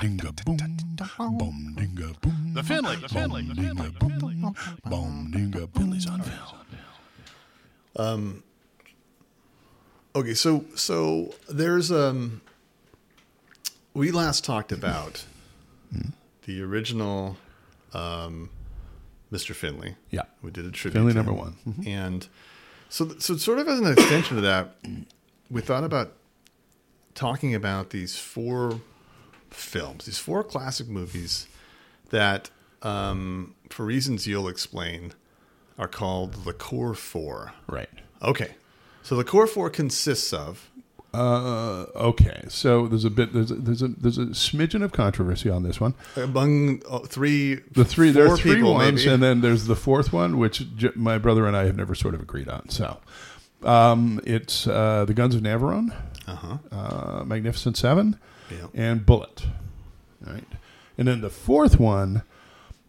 dinga boom, boom dinga boom. The Finley, the Finley, the Finley, the Finley. Boom dinga Finley's on film. Okay, so so there's um we last talked about the original um Mr. Finley. Yeah. We did a tribute. Finley to number him. one. Mhm. And so so sort of as an extension to that, we thought about talking about these four films, these four classic movies that um for reasons you'll explain are called the core four. Right. Okay. So the core four consists of Uh, okay. So there's a bit there's a, there's a there's a smidgen of controversy on this one. among uh, three, The three there four are three people, ones, maybe. and then there's the fourth one, which j- my brother and I have never sort of agreed on. So um, it's uh, the Guns of Navarone, uh-huh. uh, Magnificent Seven, Yeah. and Bullitt. Right. And then the fourth one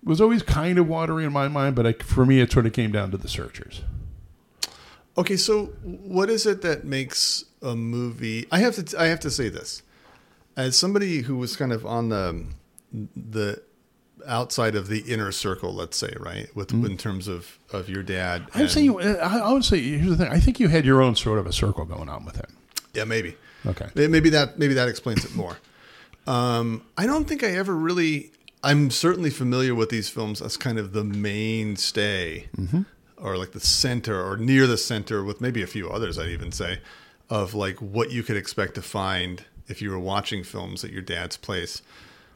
was always kind of watery in my mind, but I, for me, it sort of came down to the Searchers. Okay, so what is it that makes a movie? I have to I have to say this, as somebody who was kind of on the the outside of the inner circle, let's say, right, with mm-hmm. in terms of of your dad. I would say you. I would say here's the thing. I think you had your own sort of a circle going on with him. yeah, maybe. Okay. Maybe that maybe that explains it more. Um, I don't think I ever really. I'm certainly familiar with these films as kind of the mainstay, or like the center, or near the center, with maybe a few others. I'd even say, of like what you could expect to find if you were watching films at your dad's place.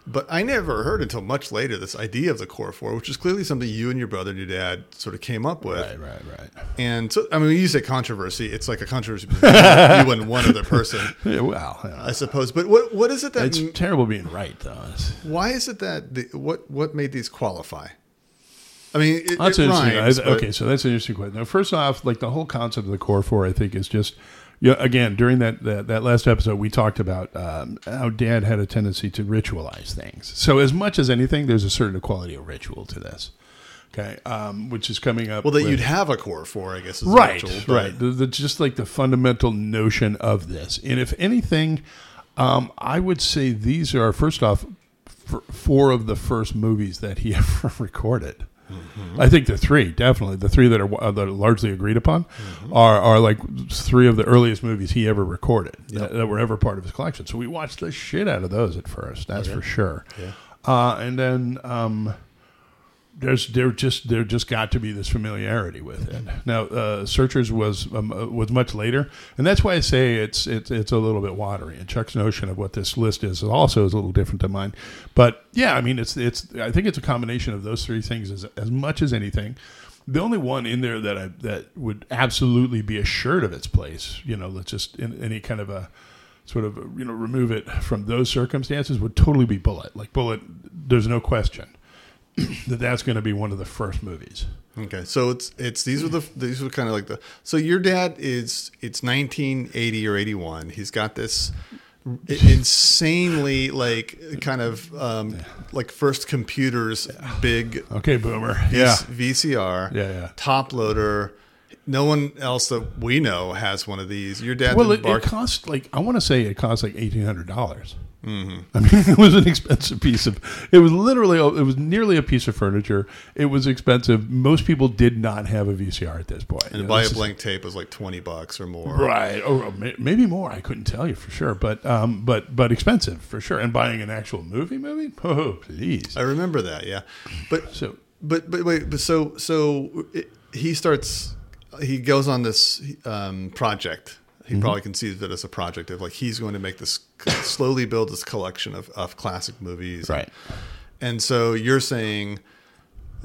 But I never heard until much later this idea of the core four, which is clearly something you and your brother and your dad sort of came up with. Right. Right. Right. And so, I mean, when you say controversy, it's like a controversy between you and one other person. Yeah, well, know, I suppose. But what what is it that? it's terrible being right, though. Why is it that the, what what made these qualify? I mean, it, That's it interesting. rhymes, I- okay, so that's an interesting question. Now, first off, like the whole concept of the core four, I think is just, yeah. Again, during that, that that last episode, we talked about um, how Dad had a tendency to ritualize things. So, as much as anything, there's a certain quality of ritual to this. Okay, um, which is coming up. Well, that with- you'd have a core for, I guess, is right, but- right. The, the, just like the fundamental notion of this, and if anything, um, I would say these are first off f- four of the first movies that he ever recorded. Mm-hmm. I think the three, definitely the three that are, uh, that are largely agreed upon, Mm-hmm. are are like three of the earliest movies he ever recorded that, that were ever part of his collection. So we watched the shit out of those at first. That's for sure. Yeah. Uh, and then um, there's there just there just got to be this familiarity with it. Now, uh, Searchers was um, uh, was much later, and that's why I say it's it's it's a little bit watery. And Chuck's notion of what this list is also is a little different than mine. But yeah, I mean, it's it's I think it's a combination of those three things as as much as anything. The only one in there that I that would absolutely be assured of its place, you know, let's just in any kind of a sort of you know remove it from those circumstances would totally be Bullitt. Like Bullitt, there's no question that that's going to be one of the first movies. Okay, so it's it's these are the these were kind of like the so your dad is it's 1980 or 81. He's got this insanely like kind of um, like first computers big Okay, Boomer. V- Yeah, VCR Yeah, yeah. top loader. No one else that we know has one of these. Your dad Well, it, it cost like I want to say it cost like eighteen hundred dollars. Mm-hmm. I mean, it was an expensive piece of. It was literally. It was nearly a piece of furniture. It was expensive. Most people did not have a VCR at this point. and You to know, buy a is- blank tape was like 20 bucks or more. Right, or maybe more. I couldn't tell you for sure, but um, but but expensive for sure. And buying an actual movie, movie, oh please. I remember that, yeah. But So But but wait, but so so it, he starts. He goes on this um, project. Mm-hmm. He probably conceives it as a project of like he's going to make this slowly build this collection of, of classic movies. right, And so you're saying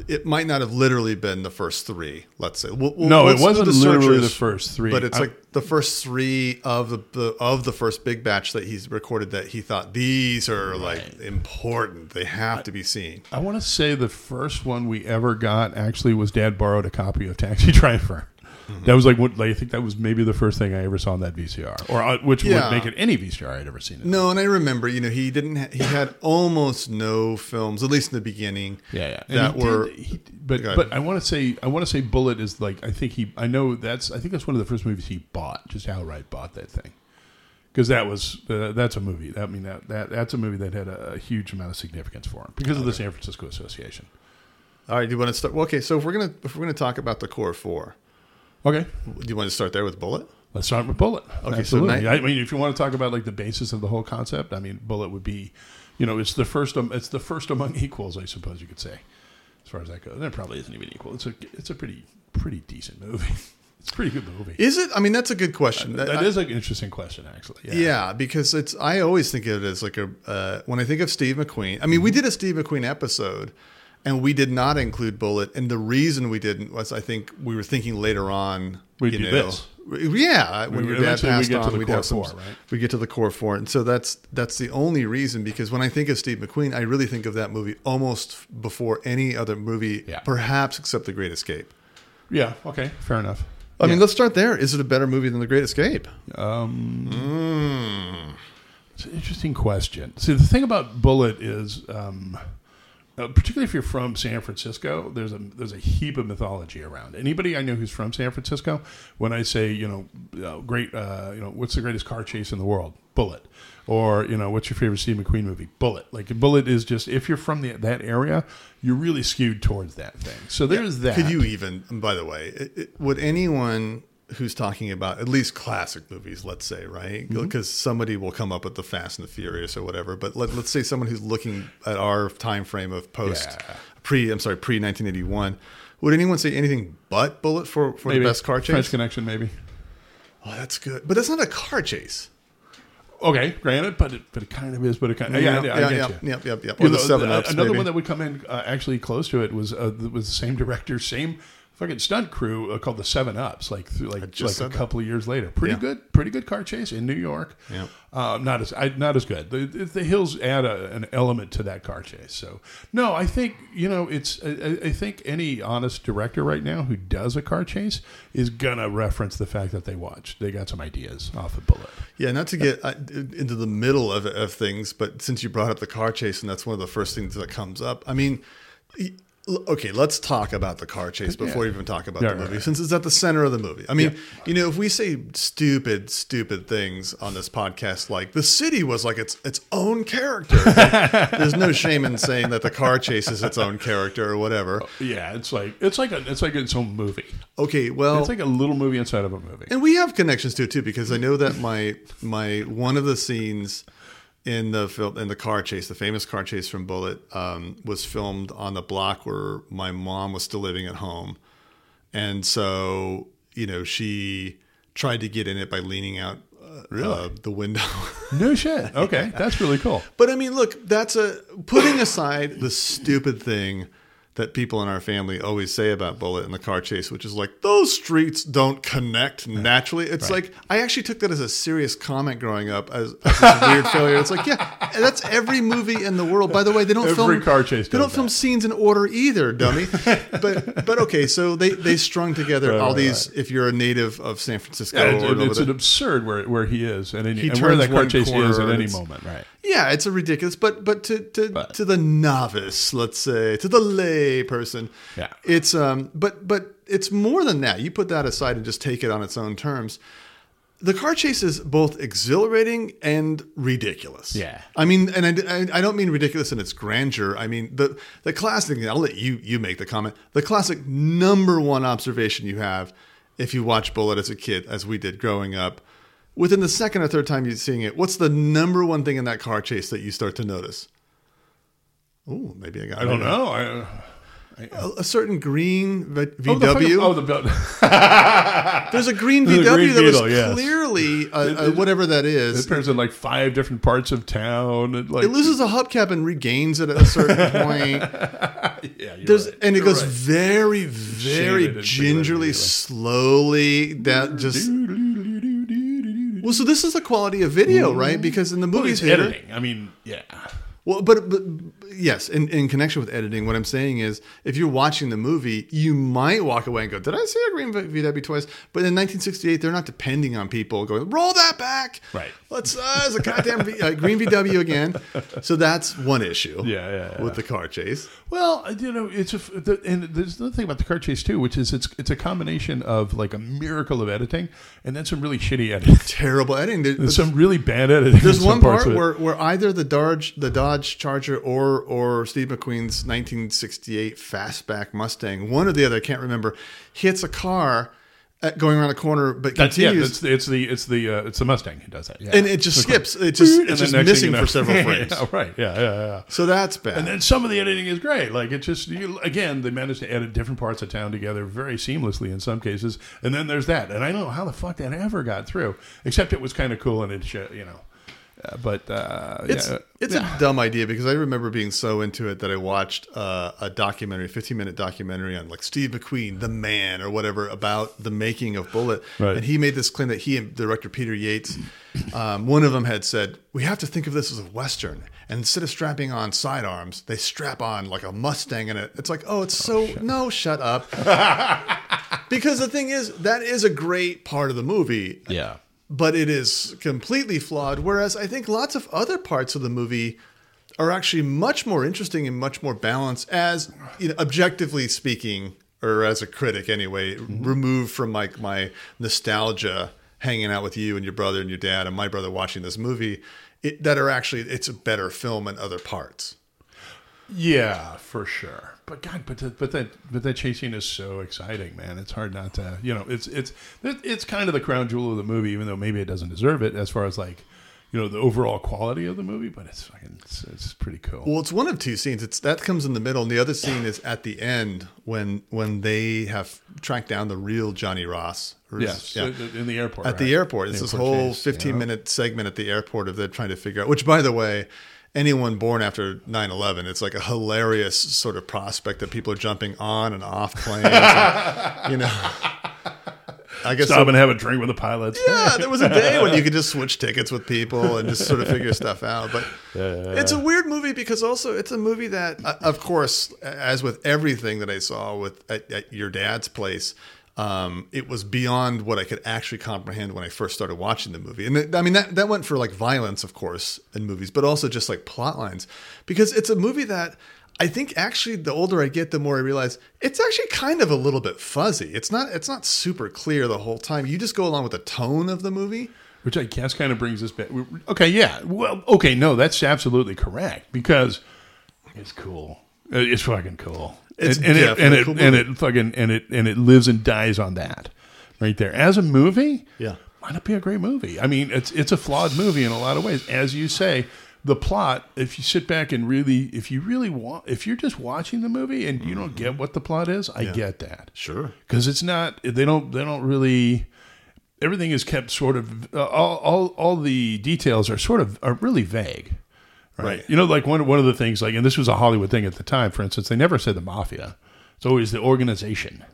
it might not have literally been the first three. Let's say. We'll- we'll- No, it wasn't the literally the first three. but it's I- like the first three of the, the of the first big batch that he's recorded that he thought these are like important. They have to be seen. I want to say the first one we ever got actually was Dad borrowed a copy of Taxi Driver. Mm-hmm. That was like what like, I think that was maybe the first thing I ever saw on that VCR, or uh, which Yeah. would make it any VCR I'd ever seen. It. No, and I remember, you know, he didn't. Ha- he had almost no films, at least in the beginning. Yeah, yeah. That he did- were. he- but but I want to say I want to say Bullitt is like I think he I know that's I think that's one of the first movies he bought just outright bought that thing. because that was uh, that's a movie. I mean that, that that's a movie that had a, a huge amount of significance for him because of the San Francisco Association. All right, do you want to start? Well, okay, so if we're gonna if we're gonna talk about the core four, Okay, do you want to start there with Bullitt? let's start with Bullitt. so Absolutely. now- I mean, if you want to talk about like the basis of the whole concept, I mean, Bullitt would be, you know, it's the first. Um, it's the first among equals, I suppose you could say, as far as that goes. There probably isn't even equal. It's a it's a pretty pretty decent movie. It's a pretty good movie. Is it? I mean, that's a good question. that I- is an interesting question, actually. Yeah. Yeah, because it's. I always think of it as like a. Uh, when I think of Steve McQueen, I mean, Mm-hmm. we did a Steve McQueen episode, and we did not include Bullitt, and the reason we didn't was I think we were thinking later on. We'd you do know, this. Yeah, when We- your dad eventually we get to on, the we'd core have some. four, right? We get to the core four, and so that's that's the only reason. Because when I think of Steve McQueen, I really think of that movie almost before any other movie, Yeah. perhaps except The Great Escape. Yeah. Okay. Fair enough. I mean, let's start there. Is it a better movie than The Great Escape? Um, Mm. It's an interesting question. See, the thing about Bullitt is, um, uh, particularly if you're from San Francisco, there's a there's a heap of mythology around. Anybody I know who's from San Francisco, when I say, you know, uh, great, uh, you know, what's the greatest car chase in the world? Bullitt. Or you know, what's your favorite Steve McQueen movie? Bullitt. Like Bullitt is just if you're from the, that area, you're really skewed towards that thing. So there's that. Could you even, by the way, it, it, would anyone who's talking about at least classic movies, let's say, right? Mm-hmm. Because somebody will come up with the Fast and the Furious or whatever. But let, let's say someone who's looking at our time frame of post Yeah. pre, I'm sorry, pre 1981. Would anyone say anything but Bullitt for, for maybe the best car chase? French Connection, maybe. Oh, that's good. But that's not a car chase. Okay, granted, but it, but it kind of is. But it kind of yeah, yeah, yeah, get yeah, you. yep, yep, yep. You Or the know, Seven Ups. Another maybe. one that would come in uh, actually close to it was uh, was the same director, same fucking stunt crew uh, called the Seven Ups. Like through, like like a that. couple of years later, pretty Yeah. good, pretty good car chase in New York. Yeah. Uh, not as I, not as good. The, the hills add a, an element to that car chase. So no, I think you know it's. I, I- think any honest director right now who does a car chase is gonna reference the fact that they watched. They got some ideas off of Bullitt. Yeah, not to get uh, into the middle of, of things, but since you brought up the car chase, and that's one of the first things that comes up. I mean, l- okay, let's talk about the car chase before we even talk about Yeah, the movie, right. since it's at the center of the movie. I mean, you know, if we say stupid, stupid things on this podcast, like the city was like its its own character, there's no shame in saying that the car chase is its own character or whatever. Oh, yeah, it's like it's like a it's like its own movie. Okay, well, It's like a little movie inside of a movie. and we have connections to it too because I know that my my one of the scenes in the film in the car chase, the famous car chase from Bullitt, um, was filmed on the block where my mom was still living at home, and so you know she tried to get in it by leaning out uh, uh, the window. No shit. Okay, that's really cool. But I mean, look, that's a putting aside the stupid thing that people in our family always say about Bullitt and the car chase, which is like those streets don't connect naturally. It's like I actually took that as a serious comment growing up as, as this weird failure. It's like, yeah, that's every movie in the world. By the way, they don't Every film car chase They don't film scenes in order either, dummy. but but okay, so they they strung together Right, all right, these. If you're a native of San Francisco, Yeah, it's, it's an absurd where where he is and, any, He and where turns that car chase is at any moment. Right. Yeah, it's a ridiculous, but but to to, But- to the novice, let's say, to the lay person, Yeah. it's um, but but it's more than that. You put that aside and just take it on its own terms. The car chase is both exhilarating and ridiculous. Yeah. I mean, and I, I- I don't mean ridiculous in its grandeur. I mean the the classic. I'll let you you make the comment. The classic number one observation you have if you watch Bullitt as a kid, as we did growing up, within the second or third time you're seeing it, what's the number one thing in that car chase that you start to notice? Oh, maybe I got. I don't know. I, A, a certain green v- oh, the VW. fucking- oh, the. There's a green VW a green that was Beetle, yes. clearly it- whatever that it is. appears in like five different parts of town. And like It loses a hubcap and regains it at a certain point. Yeah, There's right. and it You're goes right. very, very and gingerly, slowly. That just well. So this is the quality of video, right? Mm-hmm. Because in the Well, movie editing. I mean, yeah. Well, but, but yes, in, in connection with editing, what I'm saying is if you're watching the movie, you might walk away and go, Did I see a green VW twice? But in 1968, they're not depending on people going, Roll that back. Right. Let's, uh, it's a goddamn v, uh, green VW again. So that's one issue Yeah, yeah, yeah. with the car chase. Well, you know, it's a the, and there's another thing about the car chase too, which is it's it's a combination of like a miracle of editing and then some really shitty editing. Terrible editing. There- There's some really bad editing. There's one part where, where either the Dodge the Dodge Charger or or Steve McQueen's 1968 fastback Mustang, one or the other, I can't remember, hits a car at, going around a corner, but that's yeah, continues, it's, it's the it's the uh, it's the Mustang who does that. Yeah. and it just skips. It just And it's then just missing you know- for several frames. yeah, right. Yeah, yeah, yeah. So that's bad. And then some of the editing is great. Like it just you, again, they managed to edit different parts of town together very seamlessly in some cases. And then there's that, and I don't know how the fuck that ever got through. Except it was kind of cool and it, sh- you know. Uh, but uh, It's yeah, it's yeah. a dumb idea because I remember being so into it that I watched uh, a documentary, a 15 minute documentary on like Steve McQueen, the man, or whatever, about the making of Bullitt. Right. And he made this claim that he and director Peter Yates, um, one of them had said, "We have to think of this as a western." And instead of strapping on sidearms, they strap on like a Mustang in it. It's like, oh, it's so no, shut up. because the thing is, that is a great part of the movie yeah. But it is completely flawed. Whereas I think lots of other parts of the movie are actually much more interesting and much more balanced, as you know, objectively speaking, or as a critic anyway, mm-hmm. removed from like my nostalgia, hanging out with you and your brother and your dad and my brother watching this movie. It, that are actually it's a better film in other parts. Yeah, for sure. But God, but the, but that but that chasing is so exciting, man. It's hard not to, you know, it's it's it- it's kind of the crown jewel of the movie, even though maybe it doesn't deserve it as far as like, you know, the overall quality of the movie. But it's fucking, it's, it's pretty cool. Well, it's one of two scenes. It's that comes in the middle, and the other scene is at the end when when they have tracked down the real Johnny Ross. yes, yeah. in the airport. at the airport. It's this Airport whole chase, 15 yeah. minute segment at the airport of them trying to figure out, which, by the way, anyone born after 9 11, it's like a hilarious sort of prospect that people are jumping on and off planes. and, you know, I guess. Stop and have a drink with the pilots. yeah, there was a day when you could just switch tickets with people and just sort of figure stuff out. But it's a weird movie because also it's a movie that, uh, of course, as with everything that I saw with at, at your dad's place, um, it was beyond what I could actually comprehend when I first started watching the movie. And I mean that that went for like violence, of course, in movies, but also just like plot lines because it's a movie that. I think actually the older I get, the more I realize it's actually kind of a little bit fuzzy. It's not it's not super clear the whole time. You just go along with the tone of the movie. Which I guess kind of brings us back. Okay, yeah. Well, okay, no, that's absolutely correct because it's cool. It's fucking cool. It's and, and it and it and it fucking and it and it lives and dies on that right there. As a movie, Yeah. might not be a great movie. I mean, it's it's a flawed movie in a lot of ways, as you say. The plot, if you sit back and really, if you really want, if you're just watching the movie and you don't get what the plot is, I get that Sure. because it's not they don't they don't really everything is kept sort of uh, all, all all the details are sort of are really vague right? Right. you know like one one of the things like and this was a hollywood thing at the time for instance they never said the mafia it's always the organization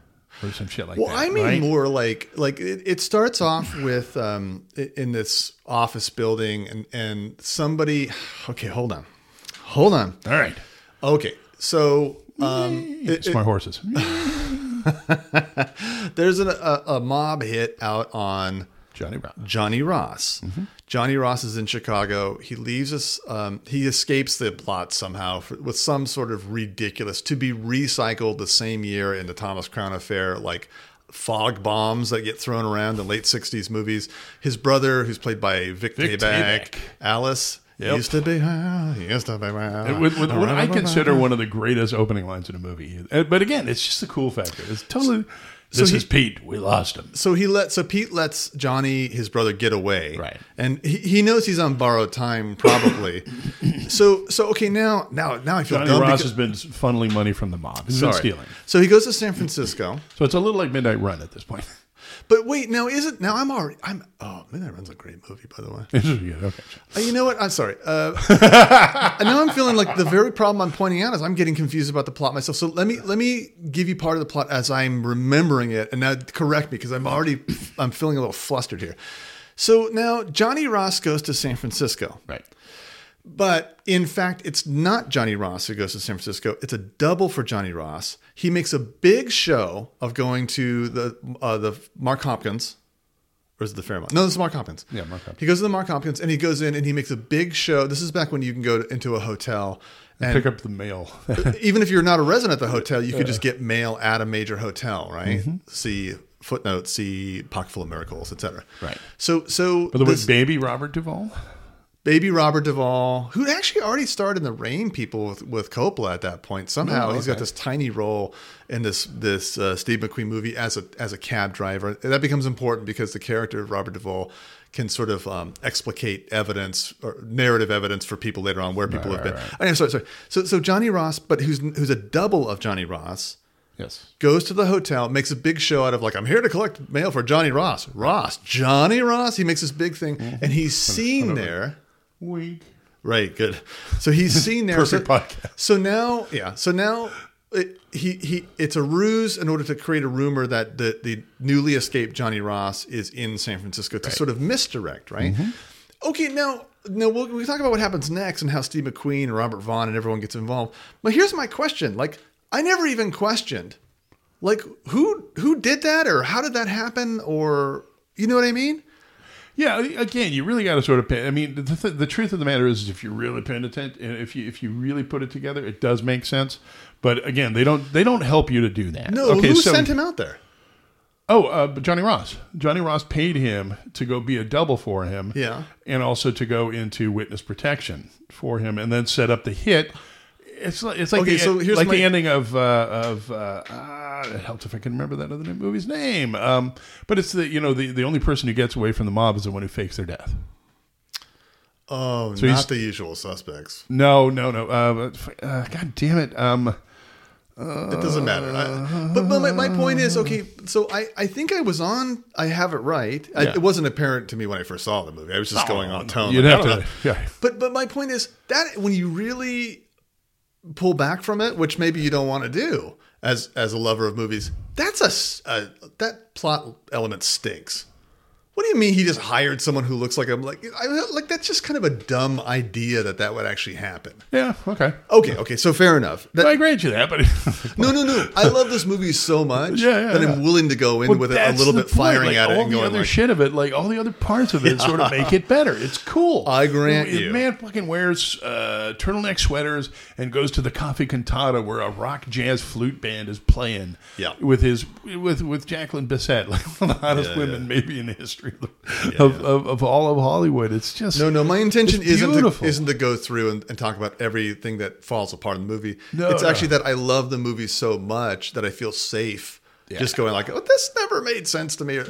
or some shit like Well, that Well, I mean right? more like like it, it starts off with um in this office building and and somebody okay, hold on. Hold on. all right Okay. So um it- smart horses there's an, a, a mob hit out on johnny Ross. Johnny Ross. Johnny Ross is in Chicago. He leaves us. Um, he escapes the plot somehow for, with some sort of ridiculous to be recycled the same year in the Thomas Crown affair, like fog bombs that get thrown around in late '60s movies. His brother, who's played by Vic, Vic Tayback, Tayback. Alice. Yep. Used to be, well, used to be. well. with, with what I consider one of the greatest opening lines in a movie. Uh, But again, it's just the cool factor. It's totally. This he- is Pete. We lost him. So he let so Pete lets Johnny his brother get away, Right. And he, he knows he's on borrowed time, probably. so so okay now now now I feel Johnny dumb Ross because- has been funneling money from the mob. He's been stealing. So he goes to San Francisco. So it's a little like Midnight Run at this point. But wait, now is it now I'm already I'm oh man, that Run's a great movie by the way. Yeah, okay. Uh, you know what? I'm sorry. Uh, and now I'm feeling like the very problem I'm pointing out is I'm getting confused about the plot myself. So let me let me give you part of the plot as I'm remembering it, and now correct me because I'm already I'm feeling a little flustered here. So now Johnny Ross goes to San Francisco. Right. But in fact, it's not Johnny Ross who goes to San Francisco. It's a double for Johnny Ross. He makes a big show of going to the uh, the Mark Hopkins, or is it the Fairmont? No, this is Mark Hopkins. Yeah, Mark Hopkins. He goes to the Mark Hopkins and he goes in and he makes a big show. This is back when you can go to, into a hotel and Pick up the mail. even if you're not a resident at the hotel, you could just get mail at a major hotel, right? Mm-hmm. See footnotes, see Pocketful of Miracles, etc. Right. So, so By the way, this baby Robert Duvall. Baby Robert Duvall, who actually already starred in the Rain People with, with Coppola at that point. Somehow Oh, he's got this tiny role in this this uh, Steve McQueen movie as a as a cab driver. And that becomes important because the character of Robert Duvall can sort of um, explicate evidence or narrative evidence for people later on where people Right, have been. right, sorry, sorry. So so Johnny Ross, but who's who's a double of Johnny Ross Yes. goes to the hotel, makes a big show out of like, I'm here to collect mail for Johnny Ross. Ross, Johnny Ross. He makes this big thing, Mm-hmm. and he's seen there. Wink. Right, good. So he's seen there. Perfect so, podcast. So now, yeah. So now, it, he he. It's a ruse in order to create a rumor that the the newly escaped Johnny Ross is in San Francisco to sort of misdirect, right? Mm-hmm. Okay, now. No, we'll, we talk about what happens next and how Steve McQueen and Robert Vaughn and everyone gets involved. But here's my question: like, I never even questioned, like, who who did that or how did that happen or you know what I mean? Yeah, again, you really got to sort of pay. I mean, the, th- the truth of the matter is, if you're really paying attention, and if you if you really put it together, it does make sense. But again, they don't they don't help you to do that. No, who sent him out there? Oh, uh, but Johnny Ross. Johnny Ross paid him to go be a double for him. Yeah. and also to go into witness protection for him, and then set up the hit. It's like it's like Okay, the, so here's like my- the ending of uh, of uh, ah, it helps if I can remember that other movie's name. Um, but it's the you know the, the only person who gets away from the mob is the one who fakes their death. Oh, he's- not the usual suspects. No, no, no. Uh, uh, God damn it. Um, It doesn't matter. I, but but my, my point is okay. So I, I think I was on. I have it right. I, Yeah. it wasn't apparent to me when I first saw the movie. I was just going on tone. You'd like, have to. know. Yeah. But but my point is that when you really pull back from it, which maybe you don't want to do as as a lover of movies, that's a that plot element stinks. What do you mean he just hired someone who looks like him? Like I, like that's just kind of a dumb idea that that would actually happen. Yeah. Okay. Okay, okay, so fair enough. That- I grant you that, but no, no, no. I love this movie so much Yeah, yeah, that yeah. I'm willing to go in But with it a little bit firing point. at it all and the going other like, shit of it, like all the other parts of it, sort of make it better. It's cool. I grant The you. Man fucking wears uh, turtleneck sweaters and goes to the coffee cantata where a rock jazz flute band is playing. Yeah. with his with with Jacqueline Bisset, like one of the hottest women maybe in the history of, of, Of, of all of Hollywood. It's just No, no. My intention isn't to, isn't to go through and, and talk about everything that falls apart in the movie. No, it's no. actually that I love the movie so much that I feel safe Yeah. just going like, "Oh, this never made sense to me."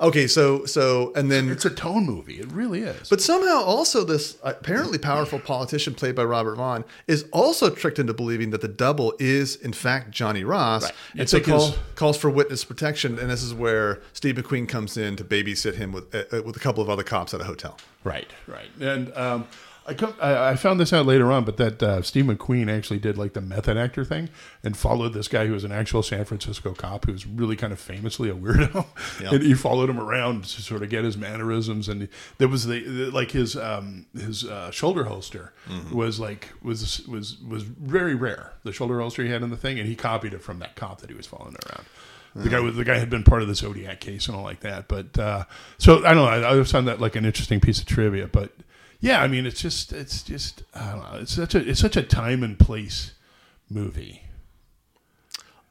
Okay, so so and then It's a tone movie. It really is. But somehow, also, this apparently powerful politician played by Robert Vaughn is also tricked into believing that the double is, in fact, Johnny Ross, Right. and so call, calls for witness protection. And this is where Steve McQueen comes in to babysit him with uh, with a couple of other cops at a hotel. Right, right. And um, I, come, I, I found this out later on, but that uh, Steve McQueen actually did like the method actor thing and followed this guy who was an actual San Francisco cop who was really kind of famously a weirdo. Yeah. And he followed him around to sort of get his mannerisms. And there was the, the like his um, his uh, shoulder holster was like was was was very rare. The shoulder holster he had in the thing, and he copied it from that cop that he was following around. The guy was the guy had been part of the Zodiac case and all like that. But uh, so I don't know. I, I found that like an interesting piece of trivia. But yeah, I mean, it's just it's just I don't know. It's such a it's such a time and place movie.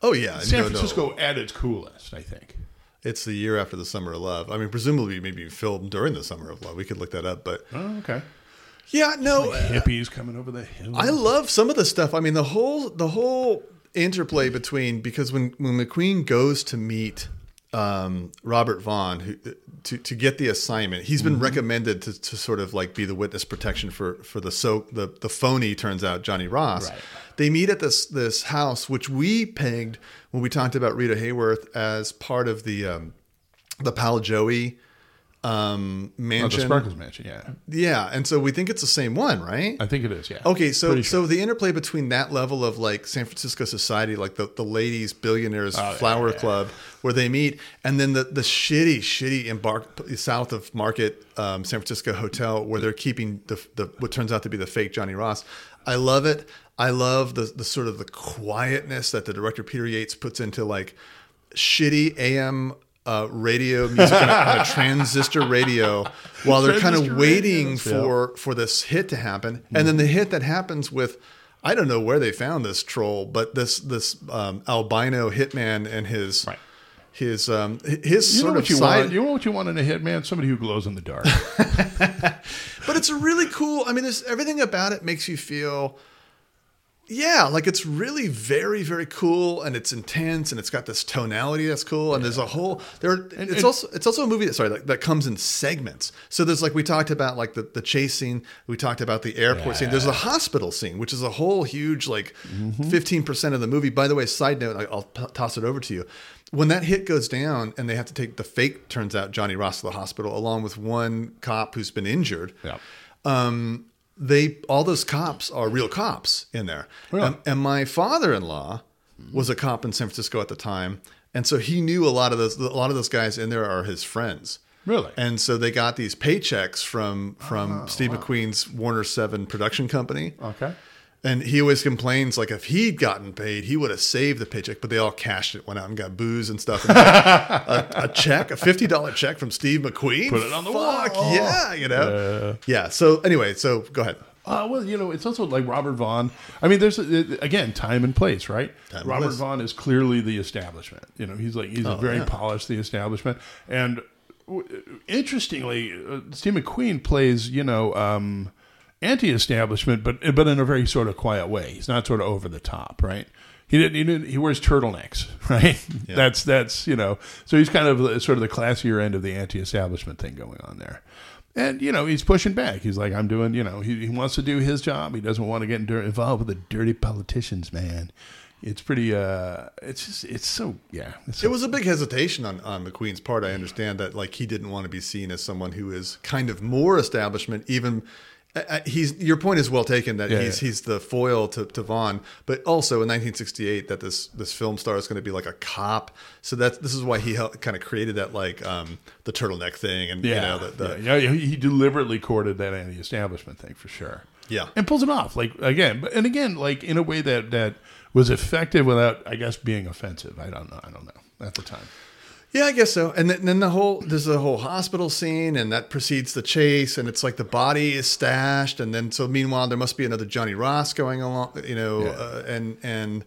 Oh yeah, San no, no. Francisco at its coolest, I think. It's the year after the Summer of Love. I mean, presumably maybe filmed during the Summer of Love. We could look that up, but Oh, okay. yeah, no. Uh, hippies coming over the hill. I love some of the stuff. I mean, the whole the whole interplay between because when when McQueen goes to meet um, Robert Vaughn who, to to get the assignment, he's been recommended to, to sort of like be the witness protection for for the so the the phony turns out Johnny Ross. Right. They meet at this this house which we pegged when we talked about Rita Hayworth as part of the um, the Pal Joey um, Oh, the. Spreckels Mansion. Yeah, yeah, and so we think it's the same one, right? I think it is. Yeah. Okay, so Pretty so the interplay between that level of like San Francisco society, like the, the ladies billionaires Oh, yeah, flower yeah. club, where they meet, and then the the shitty shitty embark south of Market um, San Francisco hotel where they're keeping the, the what turns out to be the fake Johnny Ross. I love it. I love the the sort of the quietness that the director Peter Yates puts into like shitty AM. Uh, radio music on a, on a transistor radio while they're kind of waiting radios, yeah. for for this hit to happen, and then the hit that happens with. I don't know where they found this troll, but this this um, albino hitman and his Right. his um, his You sort know of what you side. want? You know what you want in a hitman? Somebody who glows in the dark. but it's a really cool. I mean, everything about it makes you feel. Yeah, like it's really very, very cool, and it's intense, and it's got this tonality that's cool, and there's a whole there. it's and- also it's also a movie that sorry that, that comes in segments. So there's like we talked about like the the chase scene, we talked about the airport scene. There's the hospital scene, which is a whole huge like Mm-hmm. 15 percent of the movie. By the way, side note, I'll t- toss it over to you. When that hit goes down, and they have to take the fake, turns out Johnny Ross to the hospital, along with one cop who's been injured yeah. um, they all those cops are real cops in there. Really? And, and my father-in-law was a cop in San Francisco at the time, and so he knew a lot of those. A lot of those guys in there are his friends. Really? And so they got these paychecks from from ah, Steve McQueen's Warner Seven production company. Okay. And he always complains like if he'd gotten paid, he would have saved the paycheck. But they all cashed it, went out and got booze and stuff. And a, a check, a fifty dollar check from Steve McQueen. Put it on the Fuck, wall. Yeah, you know. yeah. So anyway, so go ahead. Uh, well, you know, it's also like Robert Vaughn. I mean, there's uh, again time and place, right? Time Robert place. Vaughn is clearly the establishment. You know, he's like he's a very yeah. polished the establishment. And w- interestingly, uh, Steve McQueen plays you know um, anti-establishment, but but in a very sort of quiet way. He's not sort of over the top, right? He didn't. He, didn't, he wears turtlenecks, right? That's that's you know. So he's kind of sort of the classier end of the anti-establishment thing going on there. And you know he's pushing back. He's like, I'm doing. You know, he, he wants to do his job. He doesn't want to get involved with the dirty politicians, man. It's pretty. uh It's just. It's so. Yeah. It's so, It was a big hesitation on, on McQueen's part. I understand that, like, he didn't want to be seen as someone who is kind of more establishment. Even he's your point is well taken that Yeah, he's yeah. he's the foil to, to Vaughn, but also in 1968 that this this film star is going to be like a cop. So that's this is why he helped, kind of created that like um, the turtleneck thing and yeah. you know the, the yeah. yeah. He deliberately courted that anti-establishment thing for sure. Yeah. And pulls it off. Like again, but and again, like in a way that that was effective without, I guess, being offensive. I don't know. I don't know at the time. Yeah, I guess so. And then, then the whole there's a whole hospital scene, and that precedes the chase, and it's like the body is stashed, and then so meanwhile there must be another Johnny Ross going along, you know, Yeah. uh, and and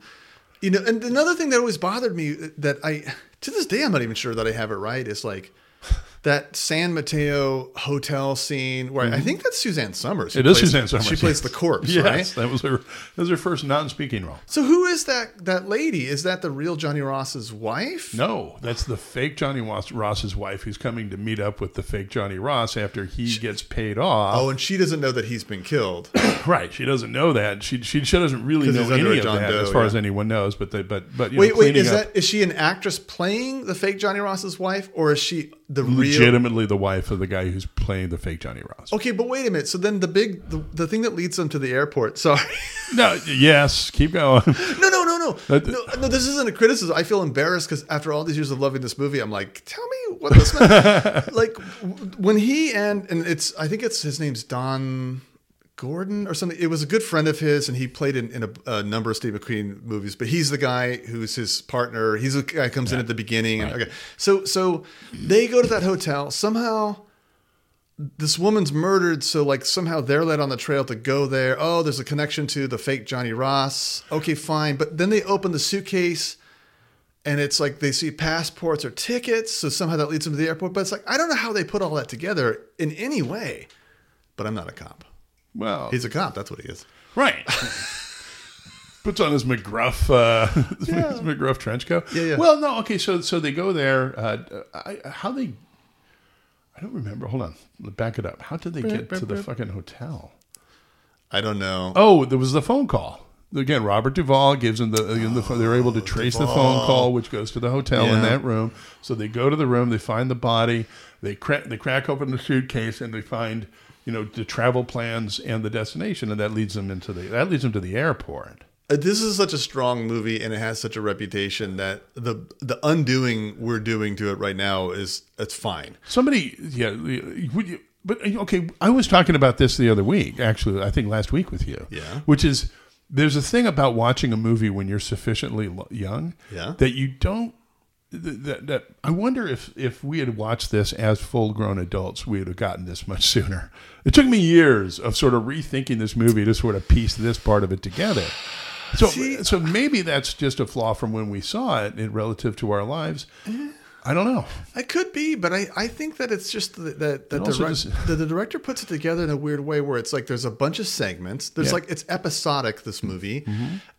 you know, and another thing that always bothered me that I to this day I'm not even sure that I have it right is like that San Mateo hotel scene where I think that's Suzanne Somers. Mm-hmm. It is Suzanne Somers. She plays the corpse, Yes, right? that was her. That was her first non-speaking role. So who is that that lady? Is that the real Johnny Ross's wife? No, that's the fake Johnny Ross's wife who's coming to meet up with the fake Johnny Ross after he gets paid off. Oh, and she doesn't know that he's been killed. right. She doesn't know that. She she, she doesn't really know any of that Doe, as far yeah. as anyone knows. But they but but you know, Wait, wait, is up- that is she an actress playing the fake Johnny Ross's wife, or is she the real? Legitimately the wife of the guy who's playing the fake Johnny Ross? Okay, but wait a minute. So then the big the, the thing that leads them to the airport. Sorry, No. Yes. Keep going. no, no, no, no, That- no, no. This isn't a criticism. I feel embarrassed because after all these years of loving this movie, I'm like, tell me what this like when he and and it's I think it's his name's Don. Gordon or something. It was a good friend of his, and he played in, in a, a number of Steve McQueen movies. But he's the guy who's his partner. He's the guy who comes in at the beginning. And, okay, so so they go to that hotel. Somehow, this woman's murdered. So like somehow they're led on the trail to go there. Oh, there's a connection to the fake Johnny Ross. Okay, fine. But then they open the suitcase. And it's like they see passports or tickets, so somehow that leads them to the airport. But it's like I don't know how they put all that together in any way. But I'm not a cop. Well, He's a cop. That's what he is. right. Puts on his McGruff, uh, his McGruff trench coat. Yeah, yeah. Well, no, okay. So, so they go there. Uh, I, how they? I don't remember. Hold on. Back it up. How did they get to the fucking hotel? I don't know. Oh, there was the phone call. again, Robert Duvall gives them the, uh, the they're able to trace the phone call, which goes to the hotel in that room. So they go to the room, they find the body, they crack they crack open the suitcase, and they find you know the travel plans and the destination, and that leads them into the that leads them to the airport. Uh, This is such a strong movie, and it has such a reputation that the the undoing we're doing to it right now is it's fine. Somebody, yeah, would you, but okay. I was talking about this the other week, actually. I think last week with you. Yeah. Which is there's a thing about watching a movie when you're sufficiently young. Yeah. That you don't. That, that, I wonder if if we had watched this as full grown adults, we would have gotten this much sooner. It took me years of sort of rethinking this movie to sort of piece this part of it together. So, See- so maybe that's just a flaw from when we saw it in relative to our lives. Uh-huh. I don't know. I could be, but I, I think that it's just that that, that, the, just- that the director puts it together in a weird way where it's like there's a bunch of segments. There's Yeah. like it's episodic this movie,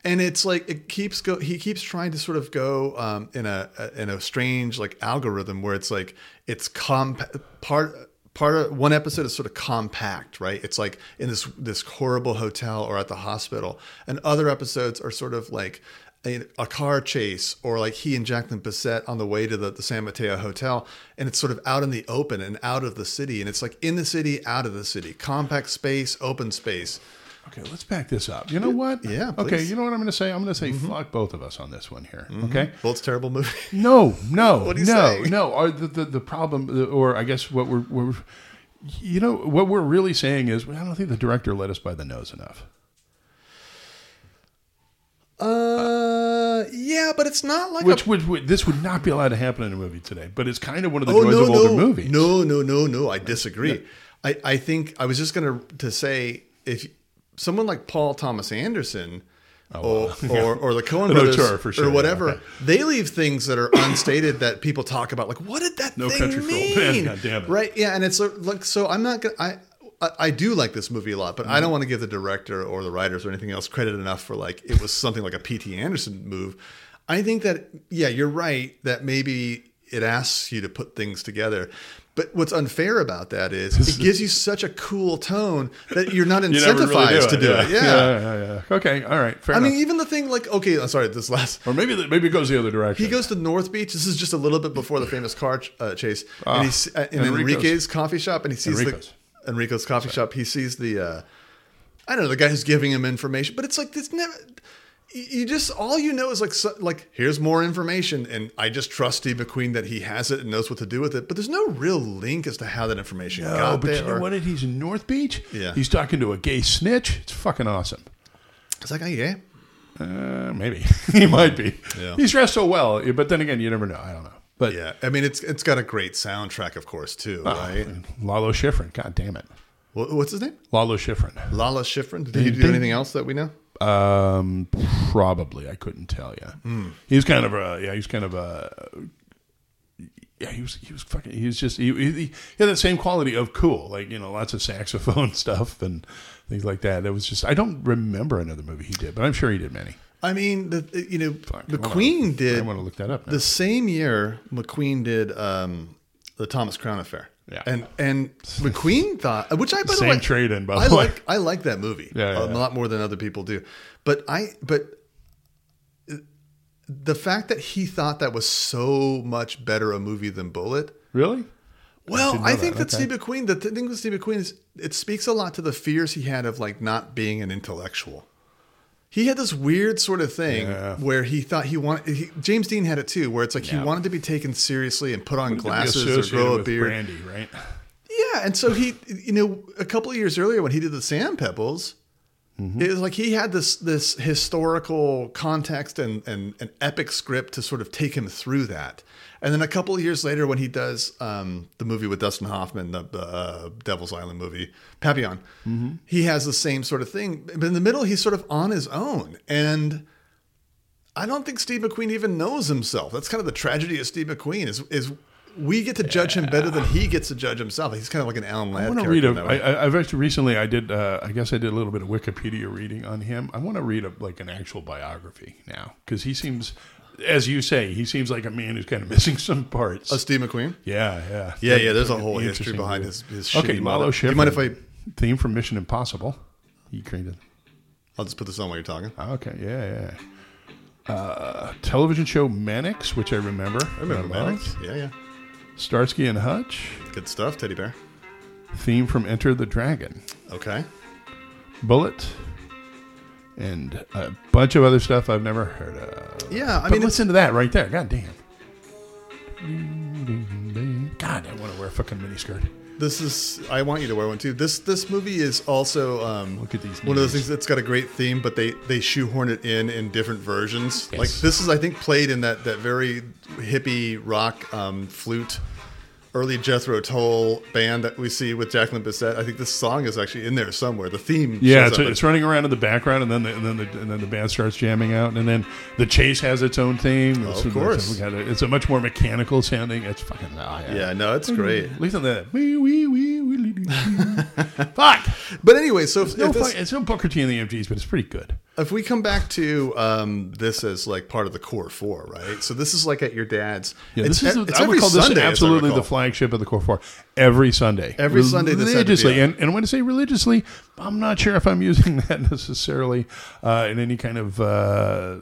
and it's like it keeps go. He keeps trying to sort of go um, in a in a strange like algorithm where it's like it's comp part. Part of one episode is sort of compact, right? It's like in this this horrible hotel or at the hospital, and other episodes are sort of like a, a car chase or like he and Jacqueline Bisset on the way to the, the San Mateo Hotel. And it's sort of out in the open and out of the city. And it's like in the city, out of the city, compact space, open space. Okay, let's back this up. You know what? Yeah, Okay, you know what I'm going to say? I'm going to say fuck both of us on this one here. Okay. Well, it's a terrible movie. No, no, What do you no, say? no. Or the, the the problem, or I guess what we're, we're, you know, what we're really saying is, I don't think the director led us by the nose enough. Uh, yeah, but it's not like Which a. would, would this would not be allowed to happen in a movie today, but it's kind of one of the Oh joys no of older movies. no no no no! I disagree. I, I think I was just gonna to say if someone like Paul Thomas Anderson oh, or, or or the Coen brothers sure, or yeah, whatever, okay. they leave things that are unstated that people talk about. Like, what did that No thing Country for Old mean? Men, God damn it. Right? Yeah, and it's like so. I'm not gonna. I I, I do like this movie a lot, but I Mm-hmm. don't want to give the director or the writers or anything else credit enough for like it was something like a P.T. Anderson move. I think that yeah, you're right that maybe it asks you to put things together. But what's unfair about that is it gives you such a cool tone that you're not You never incentivized to do yeah. it. Yeah. yeah, yeah, yeah. Okay, all right, fair enough. I enough. mean, even the thing like okay, I'm sorry, this last or maybe the, maybe it goes the other direction. he goes to North Beach. This is just a little bit before the famous car ch- uh, chase, and he's uh, in Enrico's. Enrique's coffee shop, and he sees Enrico's. the Enrico's coffee shop. He sees the, uh, I don't know, the guy who's giving him information, but it's like this never. you- You just all you know is like so, like here's more information, and I just trust Steve McQueen that he has it and knows what to do with it. But there's no real link as to how that information No, got but there. you know what? He's in North Beach. Yeah. He's talking to a gay snitch. It's fucking awesome. It's like, oh yeah, Uh, maybe he might be. Yeah. He's dressed so well, but then again, you never know. I don't know. But yeah. I mean, it's it's got a great soundtrack, of course, too, Ah. right? Lalo Schifrin. God damn it, What, what's his name? Lalo Schifrin. Lalo Schifrin. Did he do anything else that we know? Um, probably I couldn't tell you. He's kind of a yeah. He's kind of a yeah. He was he was fucking. He was just he, he, he had that same quality of cool, like you know, lots of saxophone stuff and things like that. It was just I don't remember another movie he did, but I'm sure he did many. I mean, the you know, Fuck. McQueen I did want to look that up. Now. the same year. McQueen did um, the Thomas Crown Affair. Yeah. and and McQueen thought, which I by Same the way, trade-in, by I the way. like I like that movie Yeah, yeah, a yeah. lot more than other people do. But I but the fact that he thought that was so much better a movie than Bullitt. really? Well, didn't I, think that. that, Okay. Steve McQueen, the thing with Steve McQueen is it speaks a lot to the fears he had of like not being an intellectual. He had this weird sort of thing Yeah. where he thought he wanted. He, James Dean had it too, where it's like Yeah. he wanted to be taken seriously and put on glasses or grow a beard. Brandy, right? Yeah, and so he, you know, a couple of years earlier when he did the Sand Pebbles, Mm-hmm. it was like he had this this historical context and, and an epic script to sort of take him through that. And then a couple of years later, when he does um, the movie with Dustin Hoffman, the uh, Devil's Island movie, Papillon, Mm-hmm. he has the same sort of thing. But in the middle, he's sort of on his own. And I don't think Steve McQueen even knows himself. That's kind of the tragedy of Steve McQueen is is we get to judge him better than he gets to judge himself. He's kind of like an Alan Ladd I want to character. read a. in that way. I, I- I've actually recently. I did. Uh, I guess I did a little bit of Wikipedia reading on him. I want to read a, like an actual biography now because he seems, as you say, he seems like a man who's kind of missing some parts. Oh, Steve McQueen. yeah, yeah, Yeah, yeah. There's a whole history behind his his. Okay. Schifrin. Do you mind if I? theme from Mission Impossible? He created. I'll just put this on while you're talking. Okay, yeah, yeah. Uh, television show Mannix, which I remember. I remember I Mannix. Yeah, yeah. Starsky and Hutch. Good stuff, Teddy Bear. Theme from Enter the Dragon. Okay. Bullitt. And a bunch of other stuff I've never heard of. Yeah, I But mean, listen to that right there. God damn. God, I want to wear a fucking miniskirt. this is. I want you to wear one too. This this movie is also um, Look at these one of those things that's got a great theme, but they they shoehorn it in in different versions. Yes. Like this is, I think, played in that that very hippie rock um, flute. Early Jethro Tull band that we see with Jacqueline Bisset. I think this song is actually in there somewhere. The theme, Yeah, shows it's, up. it's running around in the background, and then the, and then the, and then the band starts jamming out, and then the chase has its own theme. It's, of course. a, it's a much more mechanical sounding. It's fucking oh, yeah. yeah, no, it's mm-hmm. great. At least on that. Wee, wee, wee, wee, wee, wee. Fuck. But anyway, so if, No, this- fuck, it's no Booker T and the MGs, but it's pretty good. If we come back to um, this as like part of the core four, right? So this is like at your dad's. Yeah, it's, this is. it's I would call this Sunday, as absolutely the flagship of the core four. Every Sunday, Every Sunday this had to be religiously, and, and when I say religiously, I'm not sure if I'm using that necessarily uh, in any kind of uh,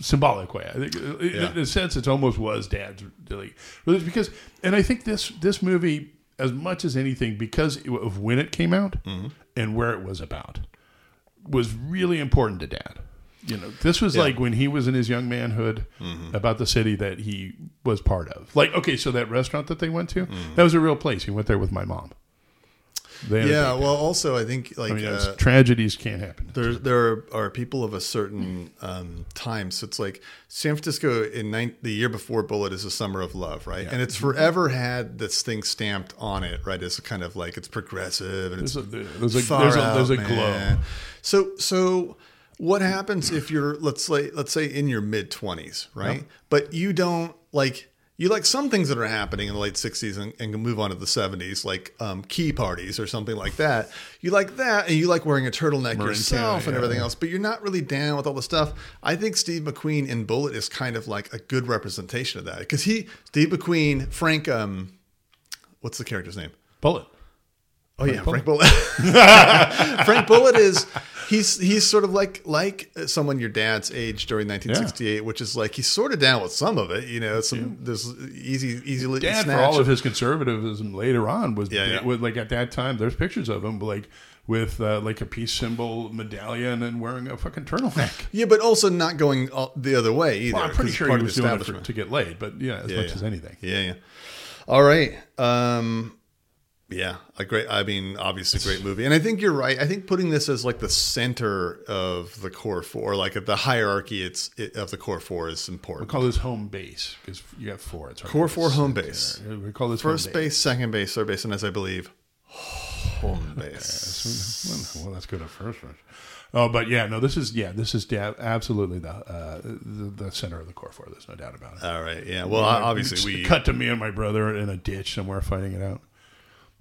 symbolic way. I think, uh, Yeah. in a sense, it almost was Dad's really because, and I think this this movie, as much as anything, because of when it came out Mm-hmm. and where it was about, was really important to Dad. You know, this was like when he was in his young manhood Mm-hmm. about the city that he was part of. Like, okay, so that restaurant that they went to, Mm-hmm. that was a real place. He went there with my mom. Yeah, well, also I think like I mean, uh, tragedies can't happen. there there are people of a certain um, time. So it's like San Francisco in nine, the year before Bullitt is a summer of love, right? And it's forever had this thing stamped on it, right? It's kind of like it's progressive and it's a, there's a, far there's a, there's a glow. So so what happens if you're let's say let's say in your mid 20s, right? But you don't like you like some things that are happening in the late 60s and, and can move on to the 70s, like um, key parties or something like that. You like that, and you like wearing a turtleneck Marin yourself County, and everything yeah. else, but you're not really down with all the stuff. I think Steve McQueen in Bullitt is kind of like a good representation of that because he, Steve McQueen, Frank, um, what's the character's name? Bullitt. Oh yeah, Frank Bullitt. Frank Bullitt is he's he's sort of like like someone your dad's age during 1968, which is like he's sort of down with some of it. You know, some there's easy easy Dad, for all of his conservatism later on, was Yeah, yeah. with, like at that time. There's pictures of him like with uh, like a peace symbol medallion and wearing a fucking turtleneck. yeah, but also not going the other way either. Well, I'm pretty sure he was doing it for, to get laid, but yeah, as Yeah, much yeah. as anything. Yeah, yeah. All right. Um, yeah, a great. I mean, obviously, great movie, and I think you're right. I think putting this as like the center of the core four, like at the hierarchy, it's it, of the core four is important. We call this home base because you have four. It's Core four, home base. We call this First home base, second base, third base, and as I believe, home base. Well, that's good at first. right? Oh, but yeah, no, this is yeah, this is absolutely the, uh, the the center of the core four. There's no doubt about it. All right. Yeah. Well, obviously we. cut to me and my brother in a ditch somewhere fighting it out.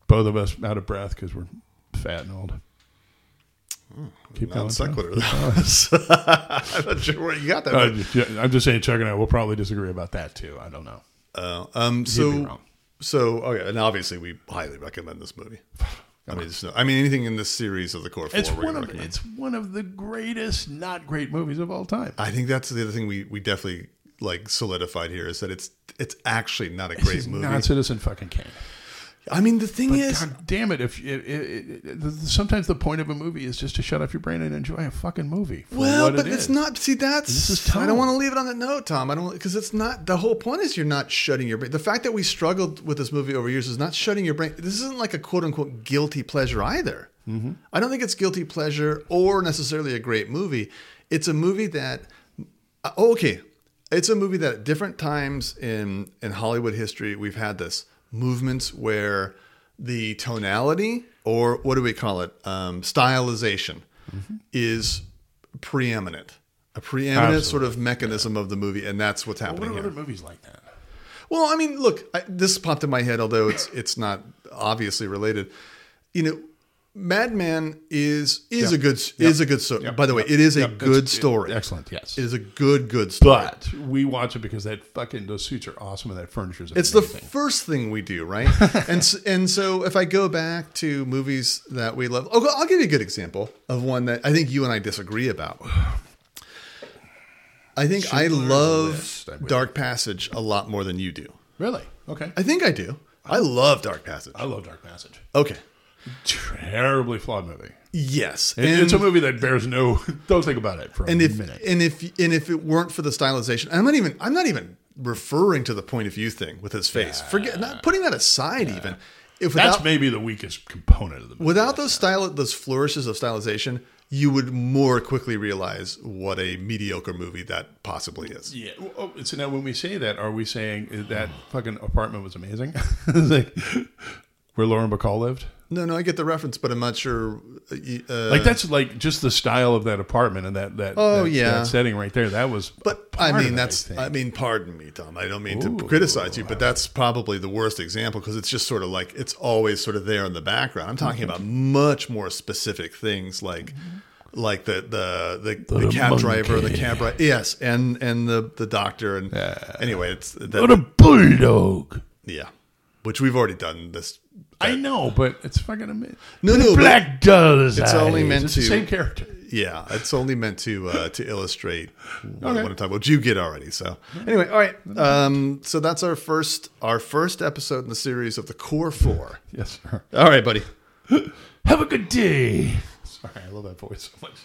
Both of us out of breath because we're fat and old. Keep Non sequitur. I'm not sure where you got that. Uh, yeah, I'm just saying, Chuck and I will probably disagree about that too. I don't know. Uh, um. So. So. Okay. And obviously we highly recommend this movie. I mean, no, I mean, anything in this series of the core four. It's one of recommend. it's one of the greatest not great movies of all time. I think that's the other thing we we definitely like solidified here is that it's it's actually not a great It's movie. not Citizen fucking Kane. I mean, the thing is, God damn it! If it, it, it, sometimes the point of a movie is just to shut off your brain and enjoy a fucking movie. Well, but it it's is. not. See, that's This is I don't want to leave it on that note, Tom. I don't because it's not. The whole point is you're not shutting your brain. The fact that we struggled with this movie over years is not shutting your brain. This isn't like a quote unquote guilty pleasure either. Mm-hmm. I don't think it's guilty pleasure or necessarily a great movie. It's a movie that uh, oh, okay. It's a movie that at different times in in Hollywood history we've had this movements where the tonality or what do we call it um, stylization is preeminent a preeminent sort of mechanism of the movie and that's what's What happening are here other movies like that? well, I mean, look, I, this popped in my head, although it's it's not obviously related. You know, Mad Men is is Yep. a good is a good story. By the way, it is a Yep, good it's- story. excellent, yes. It is a good good story. but we watch it because that fucking those suits are awesome and that furniture is It's the first thing we do, right? and and so if I go back to movies that we love, oh, I'll give you a good example of one that I think you and I disagree about. I think I love List, I'm Dark Passage a lot more than you do. really okay. I think I do. I love Dark Passage. I love Dark Passage. Okay. Terribly flawed movie. Yes, It- it's a movie that bears no. Don't think about it for a and if minute. and if and if it weren't for the stylization, I'm not even I'm not even referring to the point of view thing with his face. Forget not putting that aside. Even if That's without maybe the weakest component of the movie. without those style those flourishes of stylization, you would more quickly realize what a mediocre movie that possibly is. Yeah. Oh, so now when we say that, are we saying that fucking apartment was amazing? Like where Lauren Bacall lived. No, no, I get the reference, but I'm not sure. Uh, uh Like that's like just the style of that apartment and that that Oh, that, yeah. that setting right there. That was. But I mean, that's. think. I, mean, pardon me, Tom. I don't mean Ooh. to criticize you, but that's probably the worst example because it's just sort of like it's always sort of there in the background. I'm talking mm-hmm. about much more specific things like. Mm-hmm. Like the the the, the, cab driver, the cab driver, yes, and and the the doctor, and yeah. anyway, it's that, what a bulldog. yeah, which we've already done this. I know, but it's fucking amazing. No, no, black doll's It's only eyes. meant it's the to- same character. Yeah, it's only meant to uh, to illustrate what, Okay. what I'm talking about. You get already. So anyway, all right. Um, so that's our first our first episode in the series of the Core Four. Yes, sir. All right, buddy. Have a good day. Sorry, I love that voice so much.